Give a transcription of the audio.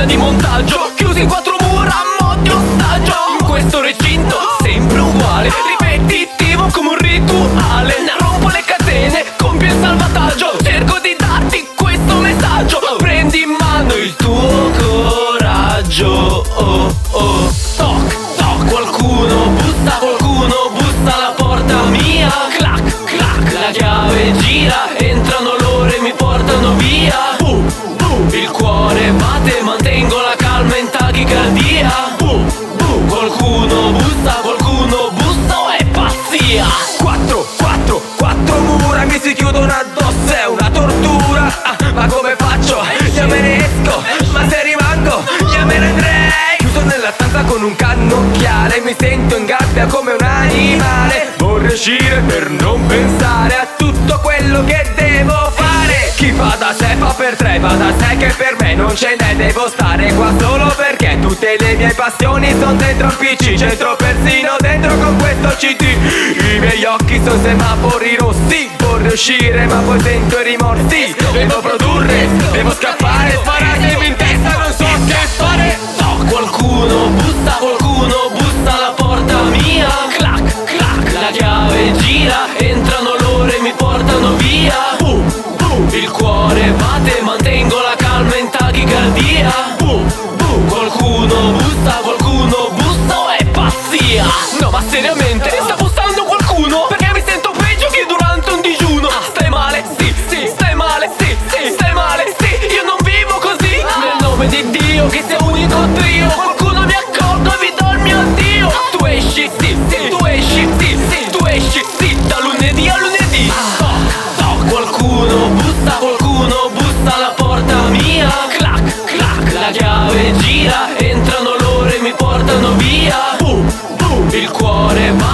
macchina di montaggio Chiusi in quattro mura a mo' di ostaggio. In questo recinto sempre uguale pazzia Quattro, quattro, quattro mura mi si chiudono addosso, è una tortura. Ah, Ma come faccio? Io me ne esco, ma se rimango io me ne andrei. Chiuso nella stanza con un cannocchiale Mi sento in gabbia come un animale. Vorrei uscire per non pensare a tutto quello che devo fare. Chi fa da sé fa per tre, fa da sé che per me non ce n'è. Devo stare qua solo perché tutte le mie passioni sono dentro un PC C'entro persino dentro con questo CD I miei occhi sono semafori rossi. Vorrei uscire ma poi sento i rimorsi. Devo produrre, devo scappare Spararmi in testa non so che fare. So, qualcuno bussa, qualcuno bussa alla porta mia. Clac, clac, la chiave gira. Entrano loro e mi portano via. Bu, bu, il cuore batte Mantengo la calma in tachicardia. Bu, bu, qualcuno bussa, qualcuno bussa è pazzia. No ma seriamente, sta il cuore, ma